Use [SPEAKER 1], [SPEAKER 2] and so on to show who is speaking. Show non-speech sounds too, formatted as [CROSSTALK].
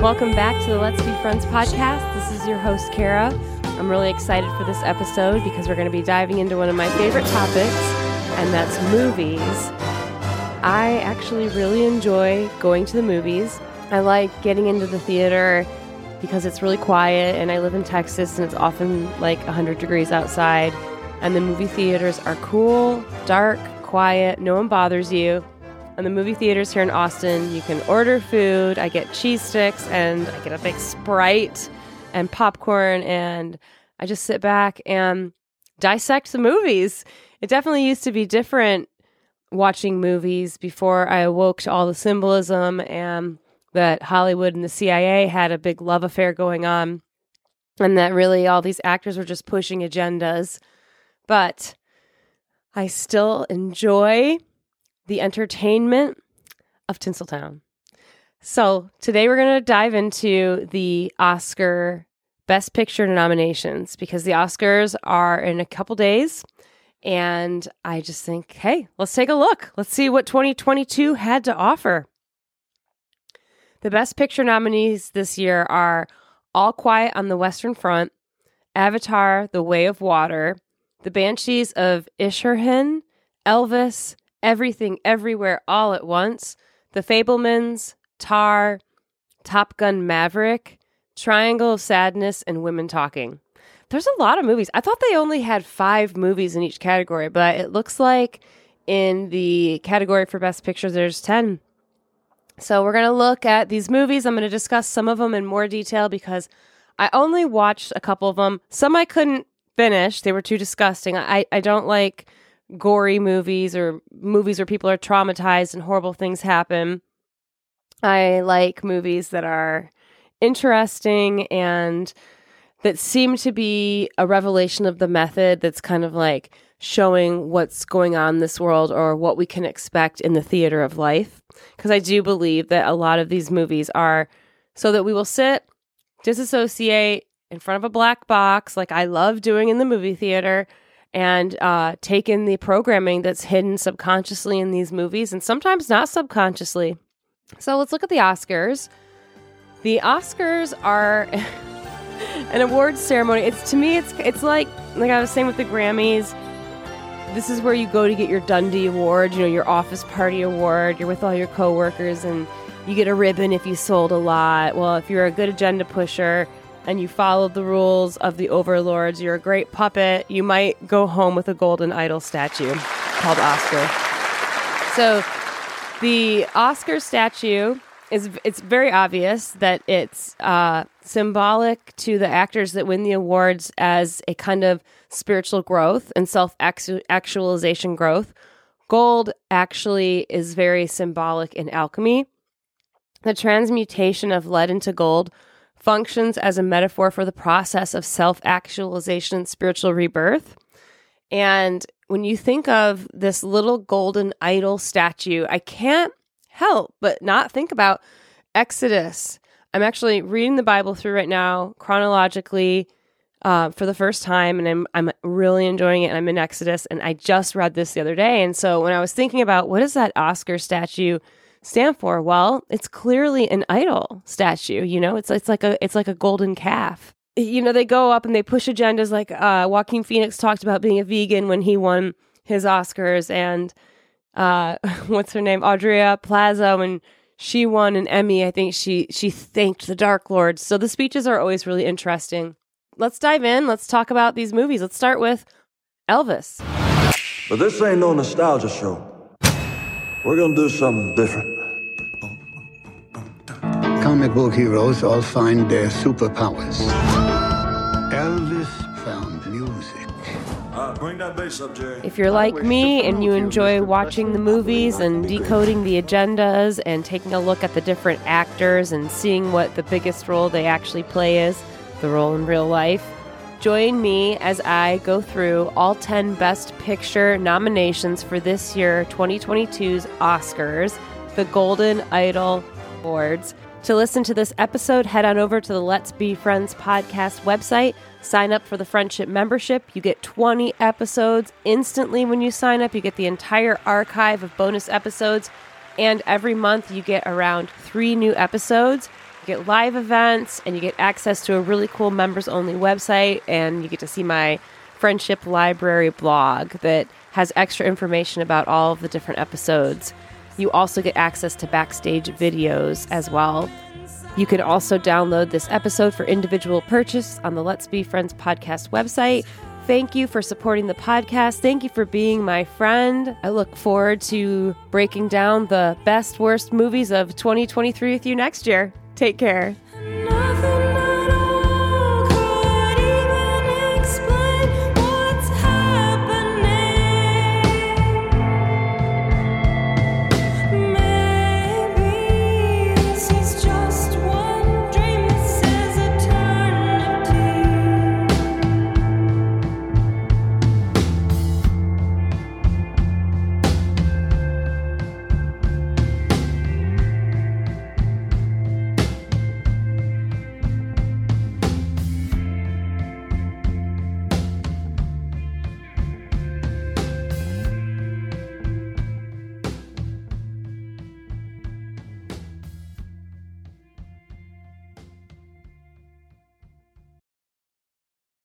[SPEAKER 1] welcome back to the Let's Be Friends podcast. This is your host, Kara. I'm really excited for this episode because we're going to be diving into one of my favorite topics, and that's movies. I actually really enjoy going to the movies. I like getting into the theater because it's really quiet, and I live in Texas, and it's often like 100 degrees outside. And the movie theaters are cool, dark, quiet, no one bothers you. And the movie theaters here in Austin, you can order food. I get cheese sticks and I get a big Sprite and popcorn, and I just sit back and dissect the movies. It definitely used to be different watching movies before I awoke to all the symbolism and that Hollywood and the CIA had a big love affair going on, and that really all these actors were just pushing agendas. But I still enjoy the entertainment of Tinseltown. So today we're going to dive into the Oscar Best Picture nominations because the Oscars are in a couple days. And I just think, hey, let's take a look. Let's see what 2022 had to offer. The Best Picture nominees this year are All Quiet on the Western Front, Avatar The Way of Water, The Banshees of Inisherin, Elvis, Everything Everywhere All at Once, The Fabelmans, Tar, Top Gun Maverick, Triangle of Sadness, and Women Talking. There's a lot of movies. I thought they only had five movies in each category, but it looks like in the category for Best Picture, there's 10. So we're going to look at these movies. I'm going to discuss some of them in more detail because I only watched a couple of them. Some I couldn't finish, they were too disgusting. I, I don't like gory movies or movies where people are traumatized and horrible things happen. I like movies that are interesting and that seem to be a revelation of the method that's kind of like showing what's going on in this world or what we can expect in the theater of life. Because I do believe that a lot of these movies are so that we will sit, disassociate in front of a black box, like I love doing in the movie theater, and uh, take in the programming that's hidden subconsciously in these movies and sometimes not subconsciously. So let's look at the Oscars. The Oscars are [LAUGHS] an awards ceremony. It's to me, it's it's like like I was saying with the Grammys. This is where you go to get your Dundie Award, you know, your office party award. You're with all your coworkers, and you get a ribbon if you sold a lot. Well, if you're a good agenda pusher, and you followed the rules of the overlords, you're a great puppet, you might go home with a golden idol statue called Oscar. So the Oscar statue is it's very obvious that it's uh, symbolic to the actors that win the awards as a kind of spiritual growth and self actualization growth. Gold actually is very symbolic in alchemy. The transmutation of lead into gold functions as a metaphor for the process of self actualization and spiritual rebirth. And when you think of this little golden idol statue, I can't help but not think about Exodus. I'm actually reading the Bible through right now chronologically uh, for the first time, and I'm I'm really enjoying it. And I'm in Exodus, and I just read this the other day. And so when I was thinking about what is that Oscar statue stand for? Well, it's clearly an idol statue. You know, it's it's like a it's like a golden calf. You know, they go up and they push agendas. Like uh, Joaquin Phoenix talked about being a vegan when he won his Oscars, and uh, [LAUGHS] what's her name, Aubrey Plaza, when she won an Emmy. I think she she thanked the Dark Lord. So the speeches are always really interesting. Let's dive in. Let's talk about these movies. Let's start with Elvis.
[SPEAKER 2] But this ain't no nostalgia show. We're gonna do something different.
[SPEAKER 3] Comic book heroes all find their superpowers. Elvis found music.
[SPEAKER 2] Uh, bring that bass up, Jerry.
[SPEAKER 1] If you're like me and you enjoy watching the movies and decoding the agendas and taking a look at the different actors and seeing what the biggest role they actually play is, the role in real life, join me as I go through all 10 Best Picture nominations for this year 2022's Oscars, the Golden Idol Awards. To listen to this episode, head on over to the Let's Be Friends podcast website. Sign up for the friendship membership. You get 20 episodes instantly when you sign up. You get the entire archive of bonus episodes. And every month, you get around three new episodes. Get live events, and you get access to a really cool members only website, and you get to see my friendship library blog that has extra information about all of the different episodes. You also get access to backstage videos as well. You can also download this episode for individual purchase on the Let's Be Friends podcast website. Thank you for supporting the podcast. Thank you for being my friend. I look forward to breaking down the best, worst movies of 2023 with you next year. Take care.